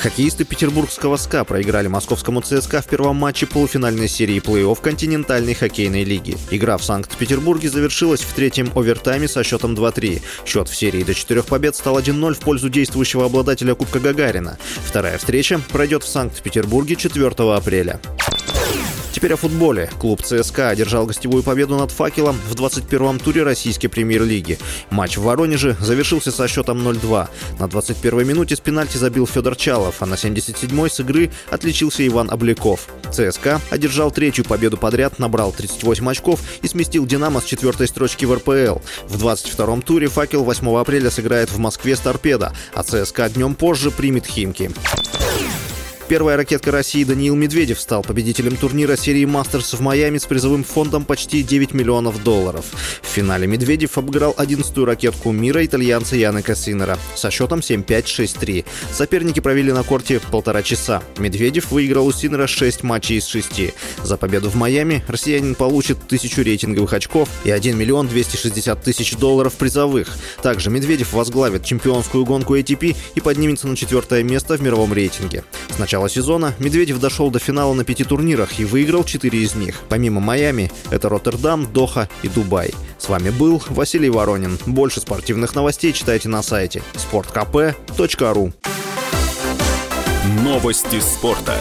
Хоккеисты петербургского СКА проиграли московскому ЦСКА в первом матче полуфинальной серии плей-офф континентальной хоккейной лиги. Игра в Санкт-Петербурге завершилась в третьем овертайме со счетом 2-3. Счет в серии до четырех побед стал 1-0 в пользу действующего обладателя Кубка Гагарина. Вторая встреча пройдет в Санкт-Петербурге 4 апреля. Теперь о футболе. Клуб ЦСКА одержал гостевую победу над «Факелом» в 21-м туре российской премьер-лиги. Матч в Воронеже завершился со счетом 0-2. На 21-й минуте с пенальти забил Федор Чалов, а на 77-й с игры отличился Иван Обляков. ЦСКА одержал третью победу подряд, набрал 38 очков и сместил «Динамо» с четвертой строчки в РПЛ. В 22-м туре «Факел» 8 апреля сыграет в Москве с «Торпедо», а ЦСКА днем позже примет «Химки». Первая ракетка России Даниил Медведев стал победителем турнира серии «Мастерс» в Майами с призовым фондом почти 9 миллионов долларов. В финале Медведев обыграл 11-ю ракетку мира итальянца Яна Кассинера со счетом 7-5-6-3. Соперники провели на корте полтора часа. Медведев выиграл у Синера 6 матчей из 6. За победу в Майами россиянин получит тысячу рейтинговых очков и 1 миллион 260 тысяч долларов призовых. Также Медведев возглавит чемпионскую гонку ATP и поднимется на четвертое место в мировом рейтинге. Сначала начала сезона Медведев дошел до финала на пяти турнирах и выиграл четыре из них. Помимо Майами, это Роттердам, Доха и Дубай. С вами был Василий Воронин. Больше спортивных новостей читайте на сайте sportkp.ru Новости спорта.